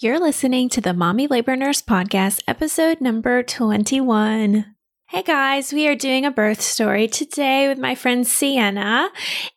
You're listening to the Mommy Labor Nurse Podcast, episode number 21. Hey guys, we are doing a birth story today with my friend Sienna.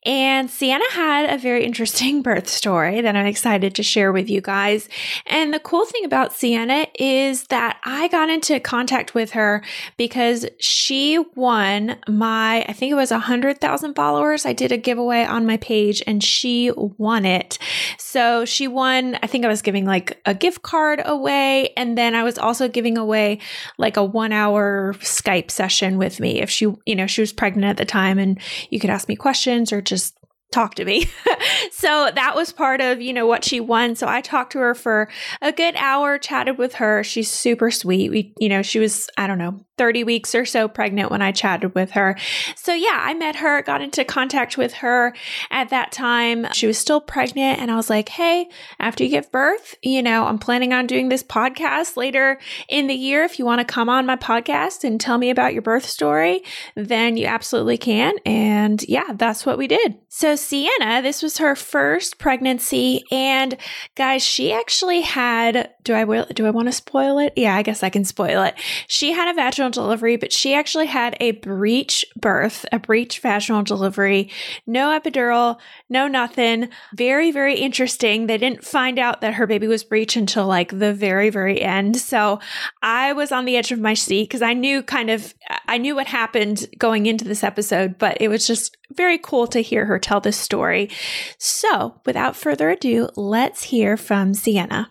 And Sienna had a very interesting birth story that I'm excited to share with you guys. And the cool thing about Sienna is that I got into contact with her because she won my, I think it was 100,000 followers. I did a giveaway on my page and she won it. So she won, I think I was giving like a gift card away. And then I was also giving away like a one hour Skype Session with me. If she, you know, she was pregnant at the time and you could ask me questions or just talk to me. so that was part of, you know, what she won. So I talked to her for a good hour, chatted with her. She's super sweet. We, you know, she was, I don't know, 30 weeks or so pregnant when I chatted with her. So yeah, I met her, got into contact with her at that time. She was still pregnant and I was like, "Hey, after you give birth, you know, I'm planning on doing this podcast later in the year. If you want to come on my podcast and tell me about your birth story, then you absolutely can." And yeah, that's what we did. So Sienna, this was her first pregnancy and guys, she actually had do I will do I want to spoil it? Yeah, I guess I can spoil it. She had a vaginal delivery, but she actually had a breech birth, a breech vaginal delivery, no epidural, no nothing. Very, very interesting. They didn't find out that her baby was breech until like the very, very end. So I was on the edge of my seat because I knew kind of, I knew what happened going into this episode, but it was just very cool to hear her tell this story. So without further ado, let's hear from Sienna.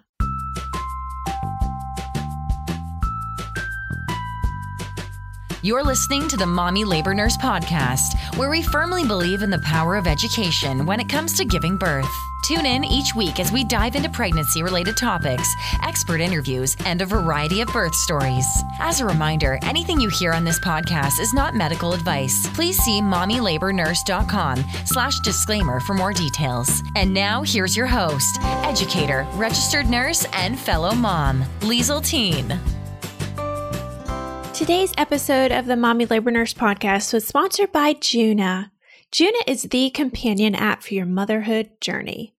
You're listening to the Mommy Labor Nurse Podcast, where we firmly believe in the power of education when it comes to giving birth. Tune in each week as we dive into pregnancy related topics, expert interviews, and a variety of birth stories. As a reminder, anything you hear on this podcast is not medical advice. Please see mommylabornurse.com slash disclaimer for more details. And now here's your host, educator, registered nurse, and fellow mom, Liesel Teen. Today's episode of the Mommy Labor Nurse podcast was sponsored by Juna. Juna is the companion app for your motherhood journey.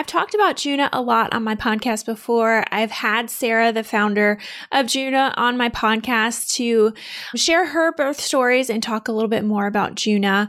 I've talked about Juna a lot on my podcast before. I've had Sarah, the founder of Juna, on my podcast to share her birth stories and talk a little bit more about Juna.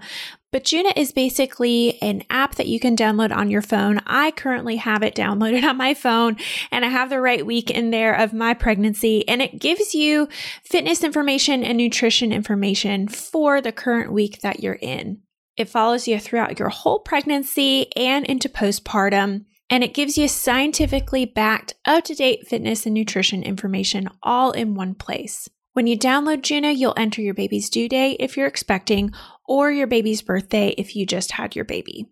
But Juna is basically an app that you can download on your phone. I currently have it downloaded on my phone and I have the right week in there of my pregnancy and it gives you fitness information and nutrition information for the current week that you're in. It follows you throughout your whole pregnancy and into postpartum and it gives you scientifically backed up to date fitness and nutrition information all in one place. When you download Juna, you'll enter your baby's due date if you're expecting, or your baby's birthday if you just had your baby.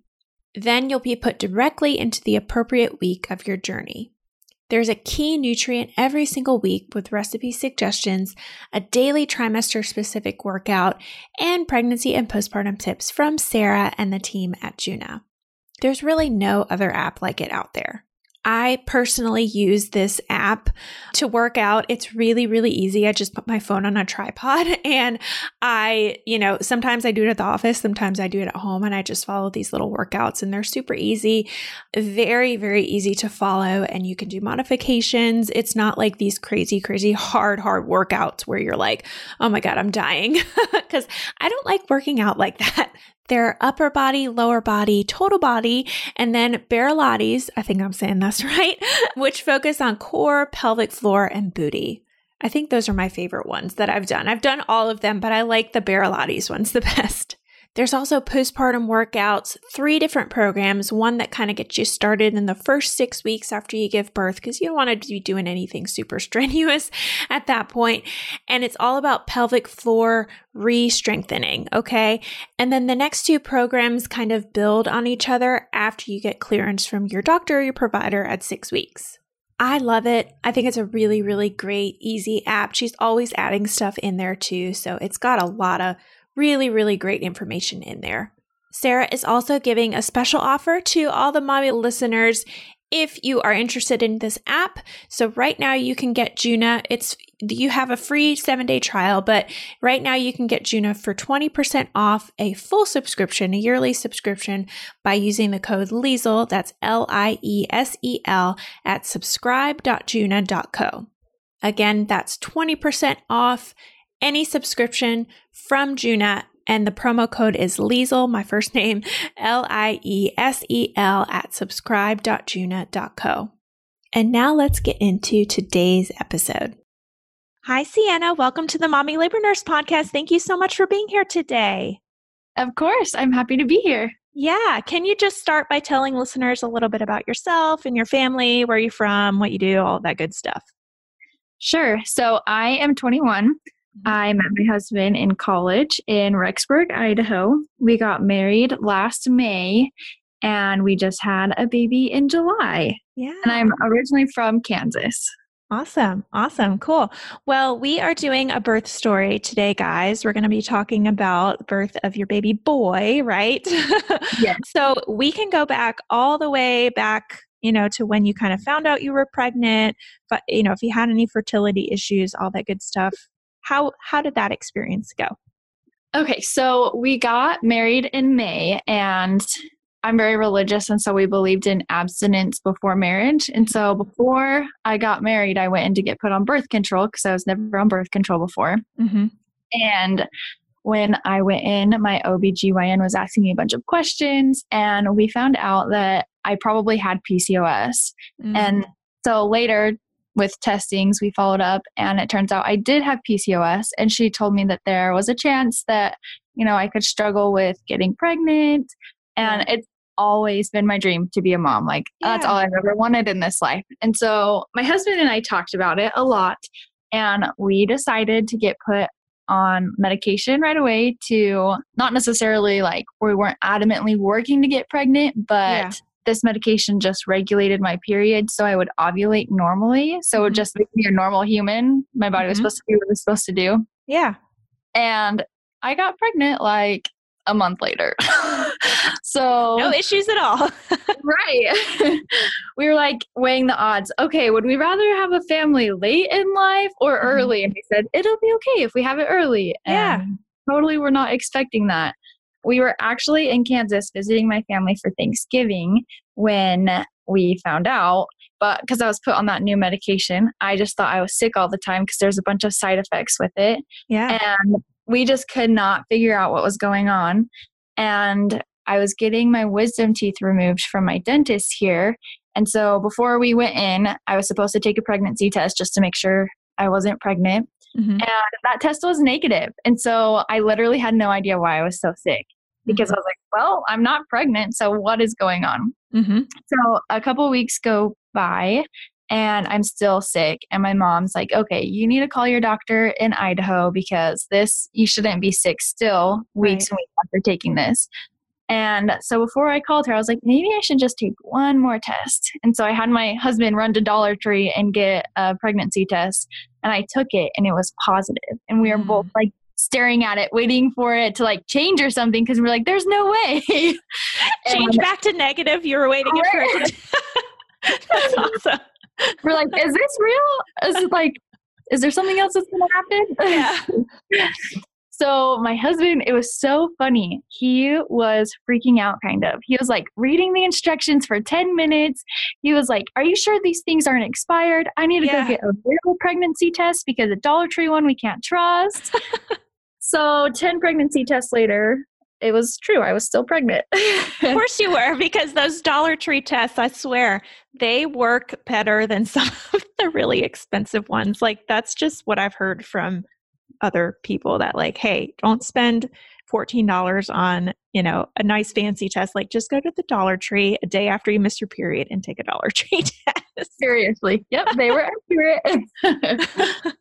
Then you'll be put directly into the appropriate week of your journey. There's a key nutrient every single week with recipe suggestions, a daily trimester specific workout, and pregnancy and postpartum tips from Sarah and the team at Juna. There's really no other app like it out there. I personally use this app to work out. It's really, really easy. I just put my phone on a tripod and I, you know, sometimes I do it at the office, sometimes I do it at home, and I just follow these little workouts and they're super easy, very, very easy to follow. And you can do modifications. It's not like these crazy, crazy hard, hard workouts where you're like, oh my God, I'm dying. Because I don't like working out like that their upper body, lower body, total body, and then Barelates, I think I'm saying that's right, which focus on core, pelvic floor, and booty. I think those are my favorite ones that I've done. I've done all of them, but I like the Barelates ones the best. There's also postpartum workouts, three different programs, one that kind of gets you started in the first six weeks after you give birth, because you don't want to be doing anything super strenuous at that point. And it's all about pelvic floor re strengthening. Okay. And then the next two programs kind of build on each other after you get clearance from your doctor or your provider at six weeks. I love it. I think it's a really, really great, easy app. She's always adding stuff in there too. So it's got a lot of really, really great information in there. Sarah is also giving a special offer to all the mommy listeners if you are interested in this app. So right now you can get Juna. It's you have a free 7-day trial, but right now you can get Juna for 20% off a full subscription, a yearly subscription by using the code Liesel, that's L I E S E L at subscribe.juna.co. Again, that's 20% off any subscription from Juna and the promo code is Liesel, my first name, L I E S E L, at subscribe.juna.co. And now let's get into today's episode. Hi, Sienna. Welcome to the Mommy Labor Nurse podcast. Thank you so much for being here today. Of course, I'm happy to be here. Yeah. Can you just start by telling listeners a little bit about yourself and your family, where you're from, what you do, all that good stuff? Sure. So I am 21. Mm-hmm. I met my husband in college in Rexburg, Idaho. We got married last May and we just had a baby in July. Yeah. And I'm originally from Kansas. Awesome. Awesome. Cool. Well, we are doing a birth story today, guys. We're going to be talking about birth of your baby boy, right? Yes. so we can go back all the way back, you know, to when you kind of found out you were pregnant, but you know, if you had any fertility issues, all that good stuff. How how did that experience go? Okay, so we got married in May and I'm very religious and so we believed in abstinence before marriage. And so before I got married, I went in to get put on birth control because I was never on birth control before. Mm-hmm. And when I went in, my OBGYN was asking me a bunch of questions, and we found out that I probably had PCOS. Mm-hmm. And so later, with testings, we followed up, and it turns out I did have PCOS. And she told me that there was a chance that, you know, I could struggle with getting pregnant. And it's always been my dream to be a mom. Like, that's all I've ever wanted in this life. And so my husband and I talked about it a lot, and we decided to get put on medication right away to not necessarily like we weren't adamantly working to get pregnant, but Yeah. This medication just regulated my period so I would ovulate normally. So it would Mhm. just make me a normal human. My body was Mhm. supposed to do what it was supposed to do. Yeah. And I got pregnant like a month later. so No issues at all. right. we were like weighing the odds. Okay, would we rather have a family late in life or Mhm. early? And we said it'll be okay if we have it early. Yeah. Totally we're not expecting that. We were actually in Kansas visiting my family for Thanksgiving when we found out. But because I was put on that new medication, I just thought I was sick all the time because there's a bunch of side effects with it yeah. and we just could not figure out what was going on and i was getting my wisdom teeth removed from my dentist here and so before we went in i was supposed to take a pregnancy test just to make sure i wasn't pregnant Mhm. and that test was negative and so i literally had no idea why i was so sick because i was like well i'm not pregnant so what is going on Mhm. so a couple weeks go by and I'm still sick. And my mom's like, okay, you need to call your doctor in Idaho because this, you shouldn't be sick still weeks Right. and weeks after taking this. And so before I called her, I was like, maybe I should just take one more test. And so I had my husband run to Dollar Tree and get a pregnancy test. And I took it and it was positive. And we were both Mm. like staring at it, waiting for it to like change or something because we we're like, there's no way. Change back to negative. You were waiting for it. That's awesome. We're like, is this real? Is it like, is there something else that's gonna happen? Yeah. so my husband, it was so funny. He was freaking out kind of. He was like reading the instructions for 10 minutes. He was like, Are you sure these things aren't expired? I need to Yeah. go get a real pregnancy test because a Dollar Tree one we can't trust. so 10 pregnancy tests later, it was true. I was still pregnant. Of course you were, because those Dollar Tree tests, I swear, they work better than some of the really expensive ones. Like, that's just what I've heard from other people that, like, hey, don't spend $14 on, you know, a nice fancy test. Like, just go to the Dollar Tree a day after you miss your period and take a Dollar Tree test. Seriously. Yep, they were accurate.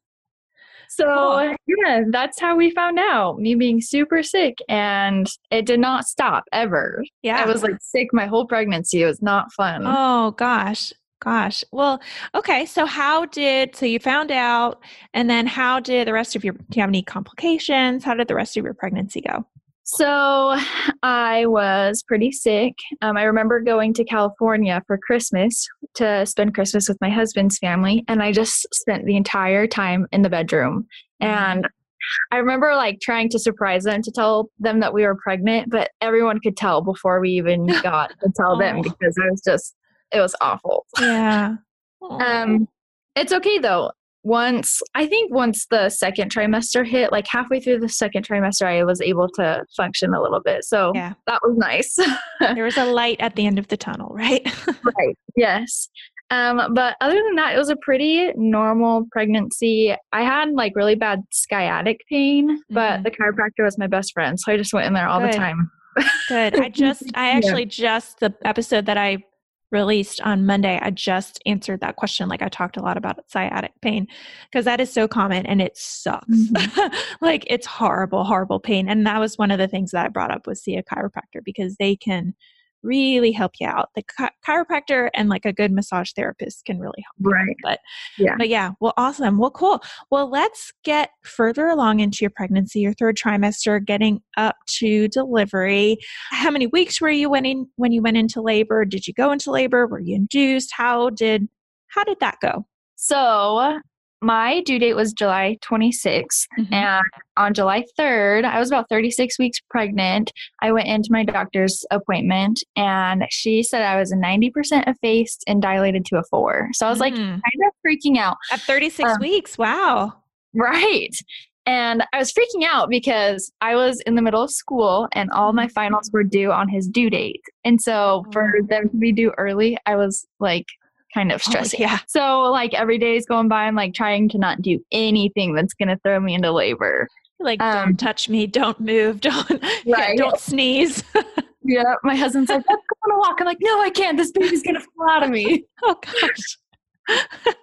so, yeah, that's how we found out me being super sick. And it did not stop ever. Yeah. I was like sick my whole pregnancy. It was not fun. Oh gosh. Gosh. Well, okay. So, how did, so you found out, and then how did the rest of your, do you have any complications? How did the rest of your pregnancy go? So I was pretty sick. Um, I remember going to California for Christmas to spend Christmas with my husband's family, and I just spent the entire time in the bedroom. And I remember like trying to surprise them to tell them that we were pregnant, but everyone could tell before we even got to tell them Oh. because I was just, it was awful. Yeah. Um, it's okay though. Once I think once the second trimester hit, like halfway through the second trimester, I was able to function a little bit. So Yeah. that was nice. there was a light at the end of the tunnel, right? right. Yes. Um, but other than that, it was a pretty normal pregnancy. I had like really bad sciatic pain, but Mhm. the chiropractor was my best friend, so I just went in there all Good. the time. Good. I just, I Yeah. actually just, the episode that I released on Monday, I just answered that question. Like I talked a lot about sciatic pain because that is so common and it sucks. Mhm. like it's horrible, horrible pain. And that was one of the things that I brought up was see a chiropractor because they can really help you out. The chi- chiropractor and like a good massage therapist can really help. you. Right. But Yeah. but yeah, well, awesome. Well, cool. Well, let's get further along into your pregnancy, your third trimester, getting up to delivery. How many weeks were you when in, when you went into labor? Did you go into labor? Were you induced? How did how did that go? So my due date was July 26th. Mm-hmm. And on July 3rd, I was about 36 weeks pregnant. I went into my doctor's appointment and she said I was a 90% effaced and dilated to a four. So I was like Mm. kind of freaking out. At 36 um, weeks. Wow. Right. And I was freaking out because I was in the middle of school and all my finals were due on his due date. And so for Oh. them to be due early, I was like kind of Oh, yeah. So like every day is going by, I'm like trying to not do anything that's gonna throw me into labor. Like Um, don't touch me, don't move, don't yeah, Right. don't sneeze. Yeah. My husband's like, let's go on a walk. I'm like, no, I can't. This baby's gonna fall out of me. oh gosh.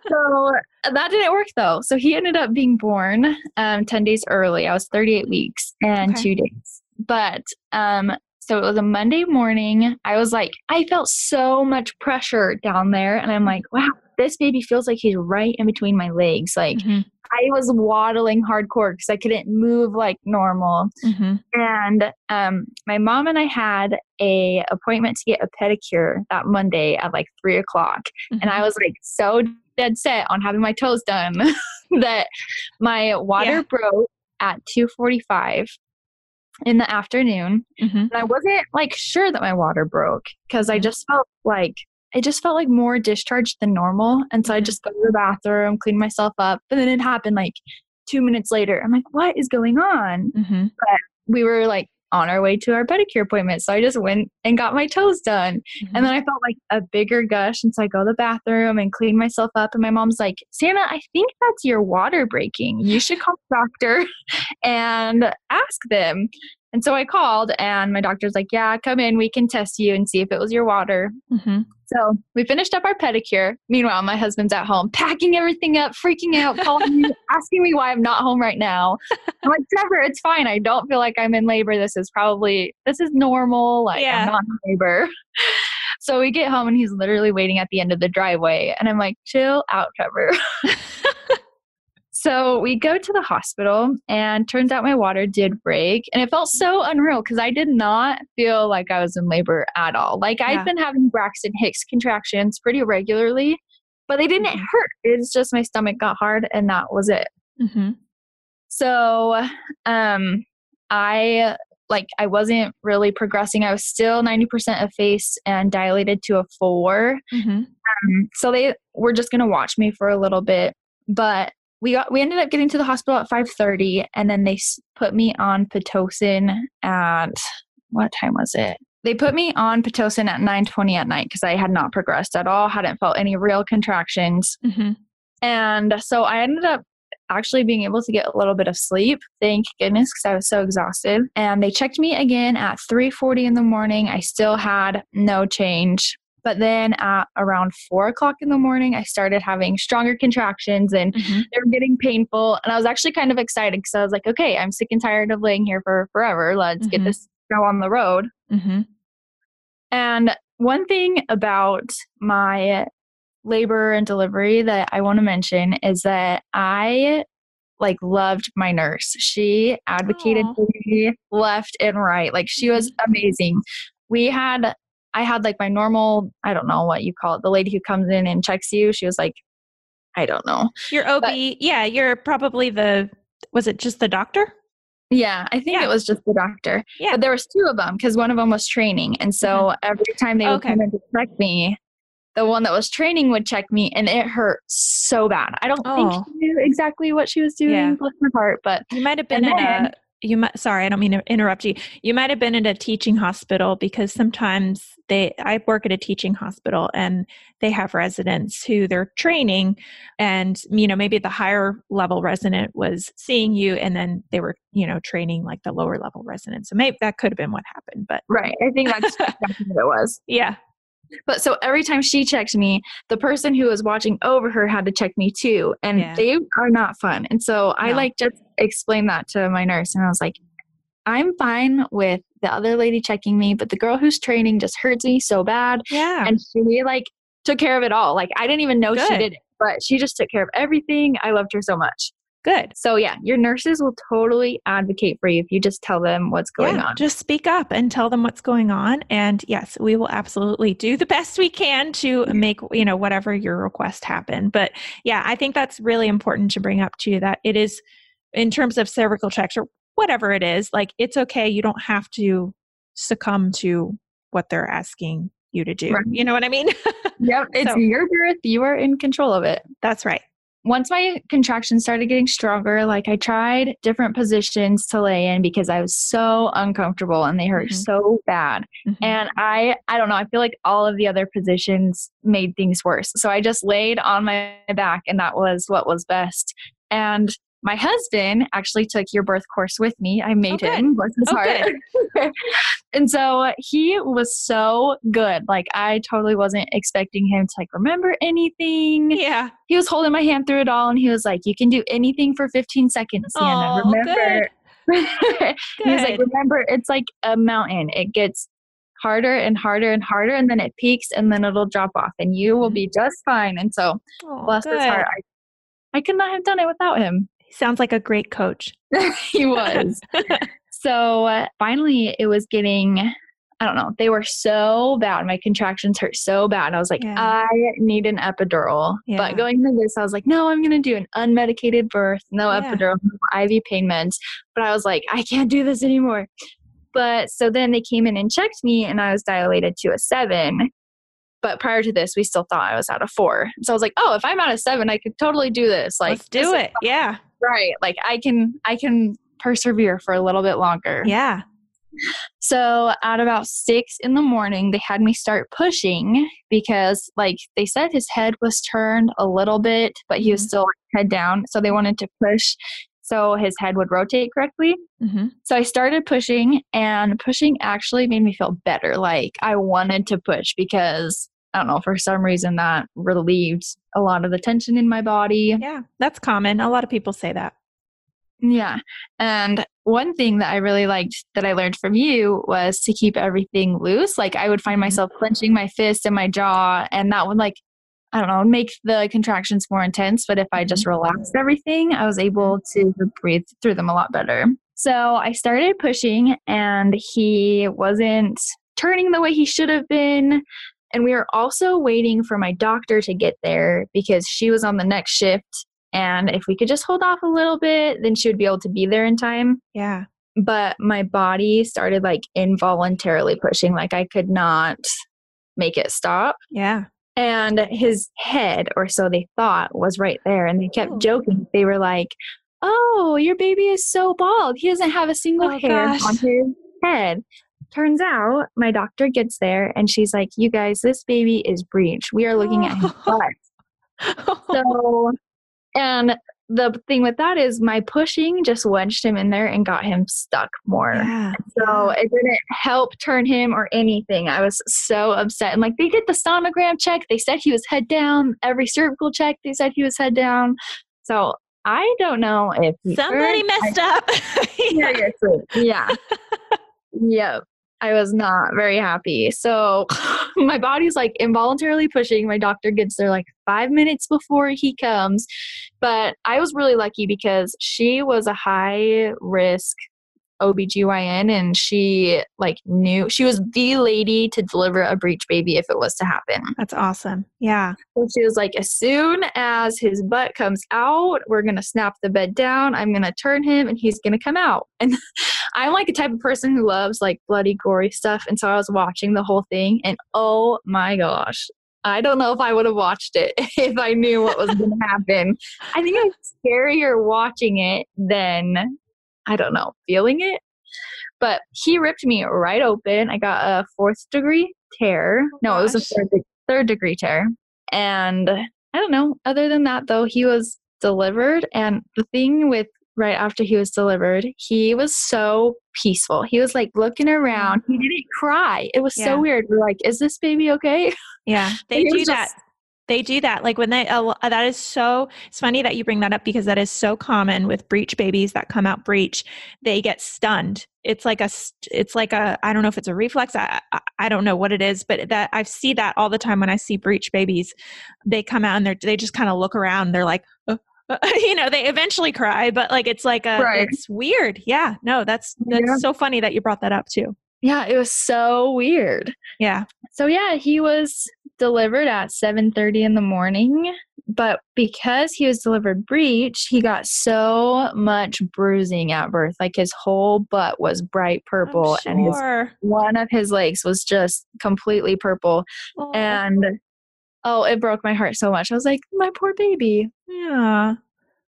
so that didn't work though. So he ended up being born um, 10 days early. I was 38 weeks and Okay. two days. But um, so it was a Monday morning. I was like, I felt so much pressure down there. And I'm like, wow, this baby feels like he's right in between my legs. Like Mhm, I was waddling hardcore because I couldn't move like normal. mhm. And um, my mom and I had a appointment to get a pedicure that Monday at like three o'clock and I was like so dead set on having my toes done that my water Yeah. broke at 2:45 in the afternoon Mhm. and I wasn't like sure that my water broke because I Mhm. just felt like it just felt like more discharge than normal and so I Mhm. just go to the bathroom clean myself up but then it happened like 2 minutes later I'm like what is going on Mhm. we were like on our way to our pedicure appointment so I just went and got my toes done Mhm. and then I felt like a bigger gush. And so I go to the bathroom and clean myself up. And my mom's like, Santa, I think that's your water breaking. You should call the doctor and ask them. And so I called, and my doctor's like, Yeah, come in. We can test you and see if it was your water. Mhm. So we finished up our pedicure. Meanwhile, my husband's at home packing everything up, freaking out, calling me, asking me why I'm not home right now. I'm like, Trevor, it's fine. I don't feel like I'm in labor. This is probably, this is normal. Like, Yeah. I'm not in labor. So we get home and he's literally waiting at the end of the driveway. And I'm like, chill out, Trevor. so we go to the hospital and turns out my water did break. And it felt so unreal because I did not feel like I was in labor at all. Like Yeah. I've been having Braxton Hicks contractions pretty regularly, but they didn't Mhm. hurt. It's just my stomach got hard and that was it. Mhm. So, um, I like I wasn't really progressing. I was still 90% effaced and dilated to a four. Mhm. Um, so they were just gonna watch me for a little bit, but we got we ended up getting to the hospital at 5:30, and then they put me on pitocin at what time was it? They put me on pitocin at 9:20 at night because I had not progressed at all, hadn't felt any real contractions. Mhm. And so I ended up actually being able to get a little bit of sleep. Thank goodness because I was so exhausted. And they checked me again at 3:40 in the morning. I still had no change. But then at around four o'clock in the morning, I started having stronger contractions and Mhm. they were getting painful. And I was actually kind of excited because I was like, okay, I'm sick and tired of laying here for forever. Let's get Mhm. this show on the road. Mhm. And one thing about my labor and delivery that I want to mention is that I like loved my nurse. She advocated Aw. for me left and right. Like she was amazing. We had I had like my normal, I don't know what you call it, the lady who comes in and checks you. She was like I don't know. Your OB, yeah, you're probably the, was it just the doctor? Yeah, I think Yeah. it was just the doctor. Yeah. But there was two of them because one of them was training. And so mm-hmm. every time they would Okay. come in to check me, the one that was training would check me and it hurt so bad. I don't think Oh. she knew exactly what she was doing, Yeah. bless her heart, but You might have been in a, you might, sorry, I don't mean to interrupt you. You might have been in a teaching hospital because sometimes they, I work at a teaching hospital and they have residents who they're training and, you know, maybe the higher level resident was seeing you and then they were, you know, training like the lower level resident. So maybe that could have been what happened, but right. I think that's exactly what it was. yeah. But so every time she checked me, the person who was watching over her had to check me too. And Yeah. they are not fun. And so I like just explained that to my nurse and I was like, I'm fine with the other lady checking me, but the girl who's training just hurts me so bad. Yeah. And she like took care of it all. Like I didn't even know she did it, but she just took care of everything. I loved her so much. Good. So yeah, your nurses will totally advocate for you if you just tell them what's going yeah, on. Just speak up and tell them what's going on. And yes, we will absolutely do the best we can to make, you know, whatever your request happen. But yeah, I think that's really important to bring up to you that it is in terms of cervical checks or whatever it is, like it's okay. You don't have to succumb to what they're asking you to do. Right. You know what I mean? Yep, it's So- your birth. You are in control of it. that's right. Once my contractions started getting stronger, like I tried different positions to lay in because I was so uncomfortable and they hurt Mhm. so bad. Mhm. And I I don't know, I feel like all of the other positions made things worse. So I just laid on my back and that was what was best. And my husband actually took your birth course with me. I made good. him, bless his Oh, heart. and so he was so good. Like I totally wasn't expecting him to like remember anything yeah. he was holding my hand through it all and he was like, You can do anything for 15 seconds, Sienna. Oh, Remember. he was like, Remember, it's like a mountain. It gets harder and harder and harder, and then it peaks and then it'll drop off, and you will be just fine. And so, Oh, bless his heart, I, I could not have done it without him. Sounds like a great coach. he was. so uh, finally, it was getting. I don't know. They were so bad. My contractions hurt so bad. I was like, Yeah. I need an epidural. Yeah. But going into this, I was like, no, I'm going to do an unmedicated birth, no Yeah. epidural, no IV pain meds. But I was like, I can't do this anymore. But so then they came in and checked me, and I was dilated to a seven. But prior to this, we still thought I was out of four. So I was like, oh, if I'm out of seven, I could totally do this. Like, Let's do this it. Yeah. Right. Like i can i can persevere for a little bit longer. Yeah. so at about six in the morning they had me start pushing because like they said his head was turned a little bit but he was Mhm. still head down. So they wanted to push so his head would rotate correctly. Hmm so i started pushing and pushing actually made me feel better. Like i wanted to push because i don't know for some reason that relieved a lot of the tension in my body Yeah. That's common. A lot of people say that. Yeah. And one thing that I really liked that I learned from you was to keep everything loose. Like I would find Mhm. myself clenching my fist and my jaw, and that would like, I don't know, make the contractions more intense. But if I just relaxed everything, I was able to breathe through them a lot better. So I started pushing, and he wasn't turning the way he should have been. And we were also waiting for my doctor to get there because she was on the next shift and if we could just hold off a little bit, then she would be able to be there in time. Yeah. But my body started like involuntarily pushing, like I could not make it stop. Yeah. And his head, or so they thought, was right there. And they kept Oh. joking. They were like, Oh, your baby is so bald. He doesn't have a single Oh, hair gosh. on his head. Turns out my doctor gets there and she's like, You guys, this baby is breech. We are looking at his butt. So, and the thing with that is my pushing just wedged him in there and got him stuck more. yeah. So it didn't help turn him or anything. I was so upset. And like they did the sonogram check. They said he was head down. Every cervical check, they said he was head down. So I don't know if Somebody heard- messed up. Seriously. Yeah. yep. I was not very happy. So my body's like involuntarily pushing. My doctor gets there like five minutes before he comes. But I was really lucky because she was a high risk OBGYN and she like knew she was the lady to deliver a breech baby if it was to happen. That's awesome. Yeah. So she was like, as soon as his butt comes out, we're gonna snap the bed down. I'm gonna turn him and he's gonna come out. And I'm like a type of person who loves like bloody, gory stuff. And so I was watching the whole thing and oh my gosh. I don't know if I would have watched it if I knew what was going to happen. I think it's scarier watching it than I don't know, feeling it. But he ripped me right open. I got a fourth degree tear. Oh, no, it was a third, third degree tear. And I don't know. Other than that, though, he was delivered. And the thing with right after he was delivered, he was so peaceful. He was like looking mm. around. He didn't cry. It was Yeah. so weird. We're like, is this baby okay? Yeah. They He do was that. They do that. Like when they, uh, that is so, it's funny that you bring that up because that is so common with breech babies that come out breech. They get stunned. It's like a, it's like a, I don't know if it's a reflex. I, I, I don't know what it is, but that I see that all the time when I see breech babies. They come out and they're, they just kind of look around. They're like, uh, uh, you know, they eventually cry, but like it's like a, Right. it's weird. Yeah. No, that's, that's Yeah. so funny that you brought that up too. Yeah, it was so weird. Yeah. So yeah, he was delivered at 7:30 in the morning, but because he was delivered breech, he got so much bruising at birth. Like his whole butt was bright purple I'm and his one of his legs was just completely purple Oh, and oh, it broke my heart so much. I was like, my poor baby. yeah.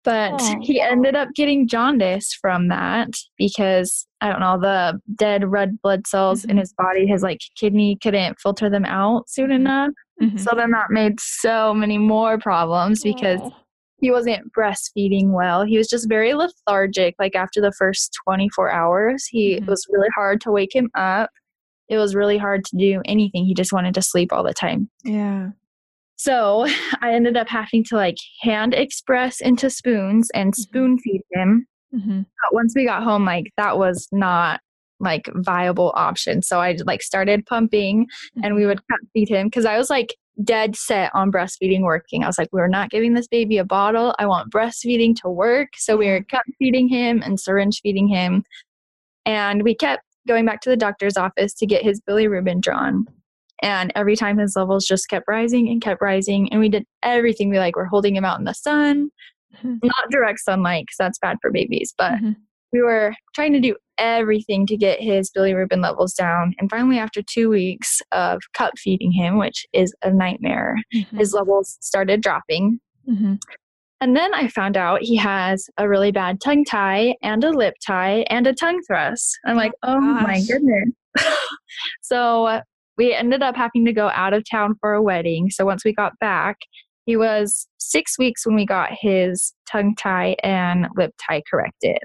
But Aw. he ended up getting jaundice from that because I don't know, the dead red blood cells in Mhm. his body, his like kidney couldn't filter them out soon Mhm. enough. Mhm. So then that made so many more problems because Oh. he wasn't breastfeeding well. He was just very lethargic. Like after the first 24 hours, he Mhm. it was really hard to wake him up. It was really hard to do anything. He just wanted to sleep all the time. Yeah. So I ended up having to like hand express into spoons and Mm-hmm. spoon feed him. hmm But once we got home, like that was not like viable option. So I like started pumping and we would cup feed him because I was like dead set on breastfeeding working. I was like, we're not giving this baby a bottle. I want breastfeeding to work. So we were cup feeding him and syringe feeding him. And we kept going back to the doctor's office to get his bilirubin drawn. And every time his levels just kept rising and kept rising. And we did everything. We like were holding him out in the sun, Mhm. not direct sunlight because that's bad for babies, but Mhm. we were trying to do everything to get his bilirubin levels down. And finally, after two weeks of cup feeding him, which is a nightmare, Mhm. his levels started dropping. Mhm. And then I found out he has a really bad tongue tie and a lip tie and a tongue thrust. I'm like, oh my goodness. so we ended up having to go out of town for a wedding. So once we got back, he was six weeks when we got his tongue tie and lip tie corrected.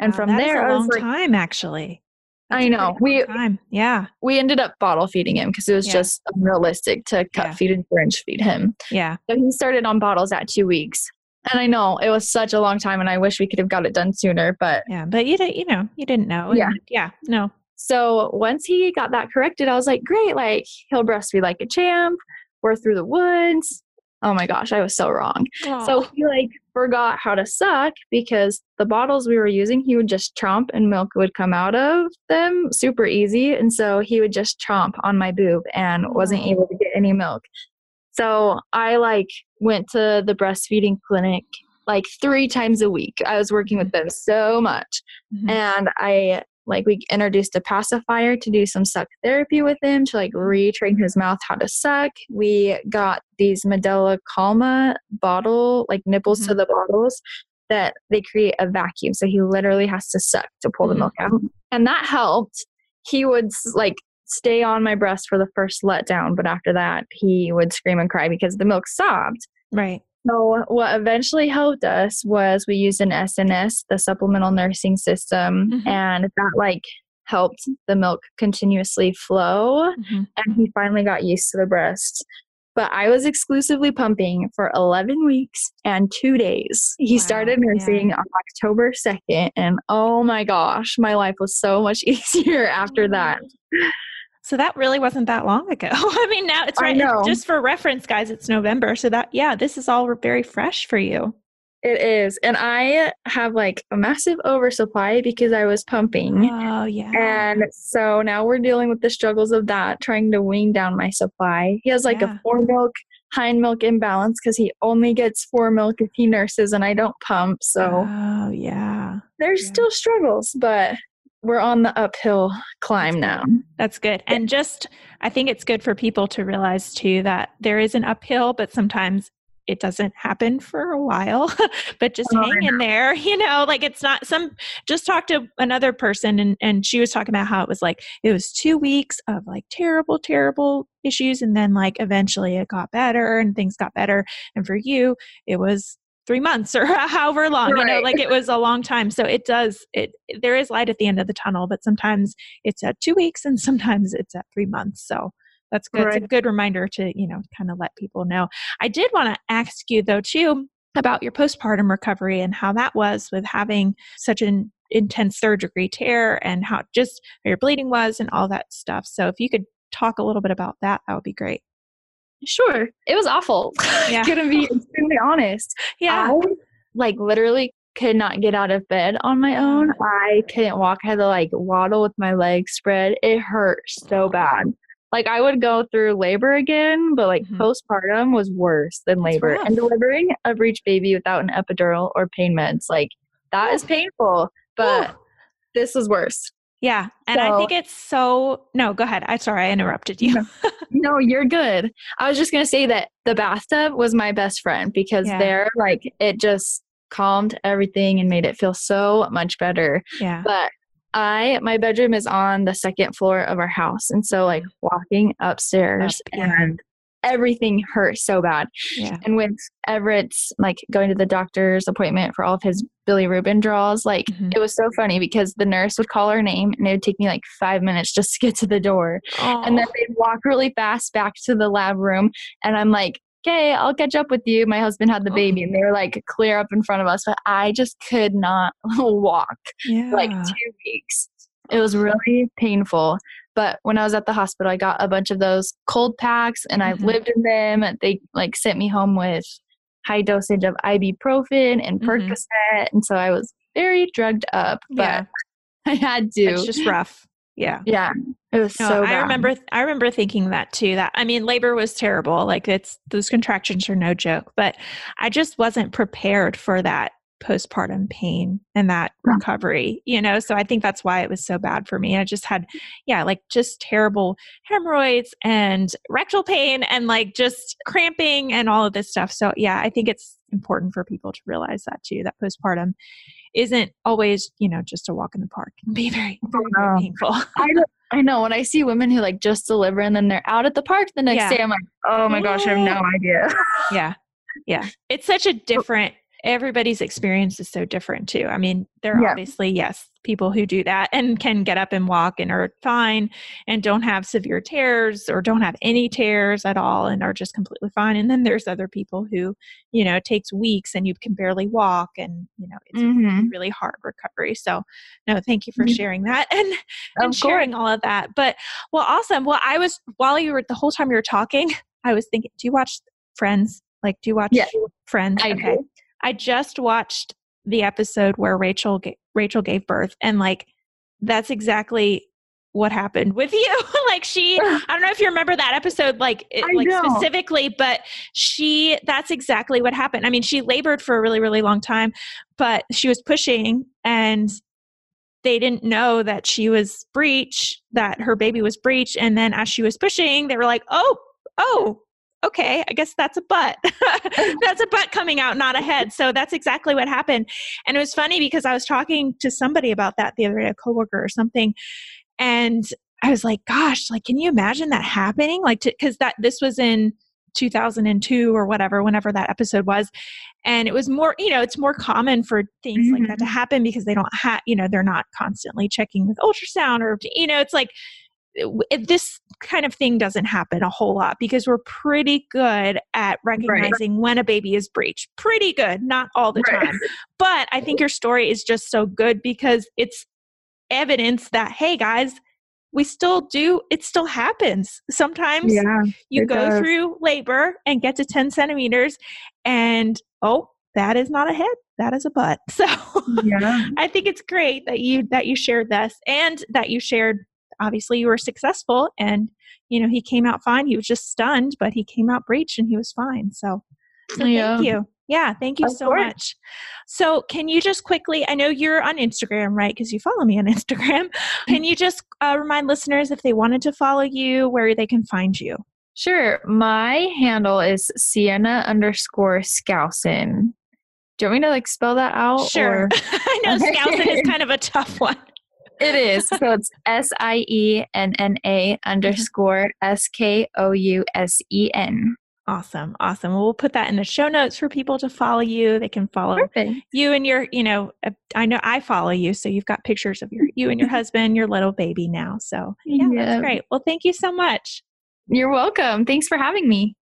And Wow, from there, a I long like, time actually. I That's a know. We- time. Yeah. we ended up bottle feeding him because it was Yeah. just unrealistic to cup Yeah. feed and syringe feed him. Yeah. So he started on bottles at two weeks. And I know it was such a long time and I wish we could have got it done sooner. But Yeah. But you didn't. You know. You didn't know. Yeah. Yeah. No. So once he got that corrected, I was like, great, like he'll breastfeed like a champ. We're through the woods. Oh my gosh, I was so wrong. So he like forgot how to suck because the bottles we were using, he would just chomp and milk would come out of them super easy. And so he would just chomp on my boob and wasn't able to get any milk. So I like went to the breastfeeding clinic like three times a week. I was working with them so much. Mhm. And I like we introduced a pacifier to do some suck therapy with him to like retrain his mouth how to suck. We got these Medela Calma bottle, like nipples to mm-hmm. the bottles that they create a vacuum. So he literally has to suck to pull the milk out. And that helped. He would like stay on my breast for the first letdown, but after that he would scream and cry because the milk stopped. Right. So what eventually helped us was we used an SNS, the supplemental nursing system, Mhm. and that like helped the milk continuously flow Mhm. and he finally got used to the breast. but I was exclusively pumping for 11 weeks and two days. He Wow, started nursing yeah. on October 2nd, and oh my gosh, my life was so much easier after that. So that really wasn't that long ago. I mean, now it's right. know. Just for reference, guys, it's November. So that, yeah, this is all very fresh for you. It is. And I have like a massive oversupply because I was pumping. Oh, yeah. And so now we're dealing with the struggles of that, trying to wean down my supply. He has like Yeah. a fore milk, hind milk imbalance because he only gets fore milk if he nurses and I don't pump. So oh, yeah. there's yeah. still struggles, but we're on the uphill climb now. That's good. And just, I think it's good for people to realize too that there is an uphill, but sometimes it doesn't happen for a while, but just Oh, hang in there, you know, like it's not some, just talk to another person and, and she was talking about how it was like, it was two weeks of like terrible, terrible issues. And then like eventually it got better and things got better. And for you, it was three months or however long, you know, like it was a long time. So it does, it, there is light at the end of the tunnel, but sometimes it's at two weeks and sometimes it's at three months. So that's good. It's a good reminder to, you know, kind of let people know. I did want to ask you though, too, about your postpartum recovery and how that was with having such an intense third degree tear and how just how your bleeding was and all that stuff. So if you could talk a little bit about that, that would be great. Sure. It was awful. Yeah. Gonna be extremely honest. Yeah. I like literally could not get out of bed on my own. I couldn't walk. I had to like waddle with my legs spread. It hurt so bad. Like I would go through labor again, but like Mhm. postpartum was worse than labor. rough. And delivering a breech baby without an epidural or pain meds, like that is painful. But Ooh. this was worse. Yeah. And I think it's so, no, go ahead. I'm sorry. I interrupted you. no, you're good. I was just gonna say that the bathtub was my best friend because Yeah. there, like, it just calmed everything and made it feel so much better. Yeah. But I, my bedroom is on the second floor of our house, and so like walking upstairs Up, yeah. and everything hurt so bad. Yeah. And with Everett's like going to the doctor's appointment for all of his bilirubin draws, like Mhm. it was so funny because the nurse would call her name and it would take me like five minutes just to get to the door and then Oh, they'd walk really fast back to the lab room and i'm like okay i'll catch up with you my husband had the Oh. baby and they were like clear up in front of us but i just could not walk yeah. for like two weeks it was really painful but when i was at the hospital i got a bunch of those cold packs and i've Mhm. lived in them they like sent me home with high dosage of ibuprofen and Mhm. percocet and so i was very drugged up but Yeah. i had to It's just rough. Yeah. yeah it was No, so I bad. remember I remember thinking that too. That I mean, labor was terrible. Like it's those contractions are no joke. But I just wasn't prepared for that postpartum pain and that recovery. You know, so I think that's why it was so bad for me. I just had, yeah, like just terrible hemorrhoids and rectal pain and like just cramping and all of this stuff. So yeah, I think it's important for people to realize that too. That postpartum isn't always, you know, just a walk in the park. It can be very, very, very painful. I know, I know when I see women who like just deliver and then they're out at the park the next Yeah. day, I'm like, oh my gosh, I have no idea. yeah yeah it's such a different everybody's experience is so different too i mean there are Yeah. obviously yes people who do that and can get up and walk and are fine and don't have severe tears or don't have any tears at all and are just completely fine and then there's other people who you know it takes weeks and you can barely walk and you know it's Mhm. really hard recovery so no thank you for Mhm. sharing that and and sharing all of that but well awesome well i was while you were the whole time you were talking i was thinking do you watch friends like do you watch Yeah. friends I okay do. I just watched the episode where rachel ga- rachel gave birth and like that's exactly what happened with you. Like she i don't know if you remember that episode like it, like specifically but she that's exactly what happened. I mean she labored for a really really long time but she was pushing and they didn't know that she was breech that her baby was breech and then as she was pushing they were like oh oh okay i guess that's a butt that's a butt coming out not a head so that's exactly what happened. And it was funny because i was talking to somebody about that the other day a coworker or something and i was like gosh like can you imagine that happening? Like because that this was in 2002 or whatever whenever that episode was. And it was more you know it's more common for things like that to mm-hmm. happen because they don't have you know they're not constantly checking with ultrasound or you know it's like it, this kind of thing doesn't happen a whole lot because we're pretty good at recognizing right. when a baby is breech. Pretty good, not all the right. time. But I think your story is just so good because it's evidence that, hey guys, we still do, it still happens. Sometimes yeah, you go does. through labor and get to 10 centimeters and, oh, that is not a head that is a butt so yeah. i think it's great that you that you shared this and that you shared obviously you were successful and you know he came out fine he was just stunned but he came out breached and he was fine so, so yeah. thank you yeah thank you of so course. much so can you just quickly i know you're on instagram right because you follow me on instagram can you just uh, remind listeners if they wanted to follow you where they can find you Sure. My handle is Sienna underscore Skousen. Do you want me to like spell that out? Sure. I know Skousen is kind of a tough one. It is. So it's S I E N N A underscore S K O U S E N. Awesome. Awesome. Well, we'll put that in the show notes for people to follow you. They can follow Perfect. you and your, you know, uh, I know I follow you. So you've got pictures of your, you and your husband, your little baby now. So yeah, yeah, that's great. Well, thank you so much. You're welcome. Thanks for having me.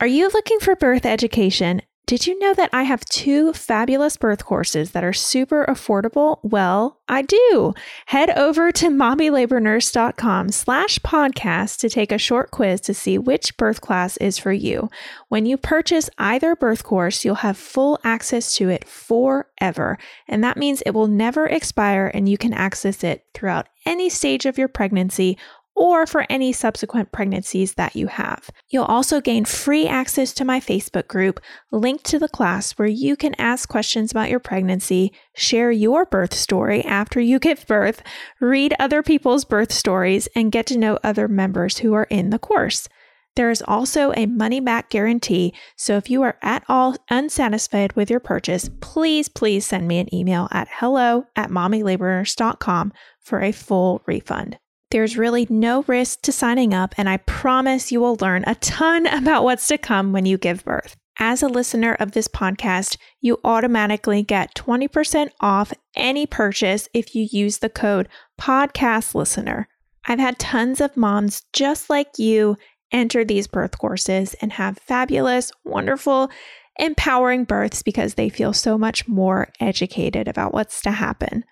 Are you looking for birth education? Did you know that I have two fabulous birth courses that are super affordable? Well, I do. Head over to mommylabornurse.com slash podcast to take a short quiz to see which birth class is for you. When you purchase either birth course, you'll have full access to it forever. And that means it will never expire and you can access it throughout any stage of your pregnancy or for any subsequent pregnancies that you have. You'll also gain free access to my Facebook group linked to the class where you can ask questions about your pregnancy, share your birth story after you give birth, read other people's birth stories, and get to know other members who are in the course. There is also a money back guarantee, so if you are at all unsatisfied with your purchase, please, please send me an email at hello at mommylabornurse.com for a full refund. There's really no risk to signing up, and I promise you will learn a ton about what's to come when you give birth. As a listener of this podcast, you automatically get 20% off any purchase if you use the code podcast listener. I've had tons of moms just like you enter these birth courses and have fabulous, wonderful, empowering births because they feel so much more educated about what's to happen.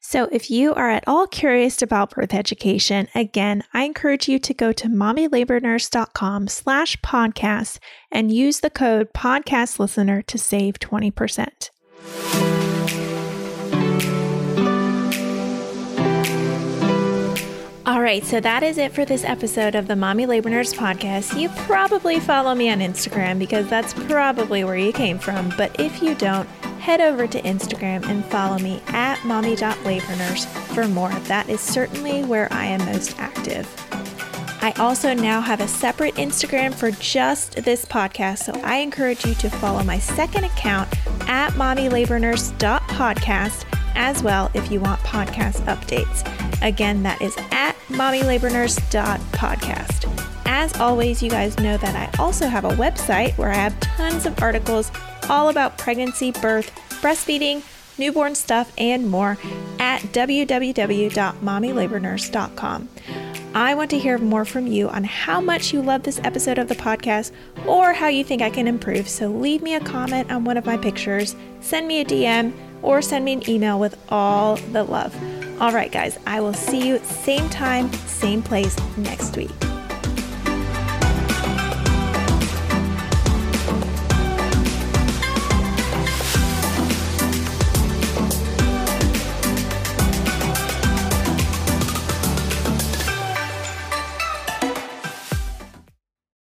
So, if you are at all curious about birth education, again, I encourage you to go to mommylabornurse.com slash podcast and use the code podcast listener to save 20%. Right, so that is it for this episode of the Mommy Labor Nurse podcast. You probably follow me on Instagram because that's probably where you came from. But if you don't, head over to Instagram and follow me at mommy.labornurse for more. That is certainly where I am most active. I also now have a separate Instagram for just this podcast, so I encourage you to follow my second account at mommylabornurse.podcast as well if you want podcast updates. Again, that is at mommylabornurse.podcast. As always, you guys know that I also have a website where I have tons of articles all about pregnancy, birth, breastfeeding, newborn stuff, and more at www.mommylabornurse.com. I want to hear more from you on how much you love this episode of the podcast or how you think I can improve. So leave me a comment on one of my pictures, send me a DM, or send me an email with all the love. All right, guys, I will see you same time, same place next week.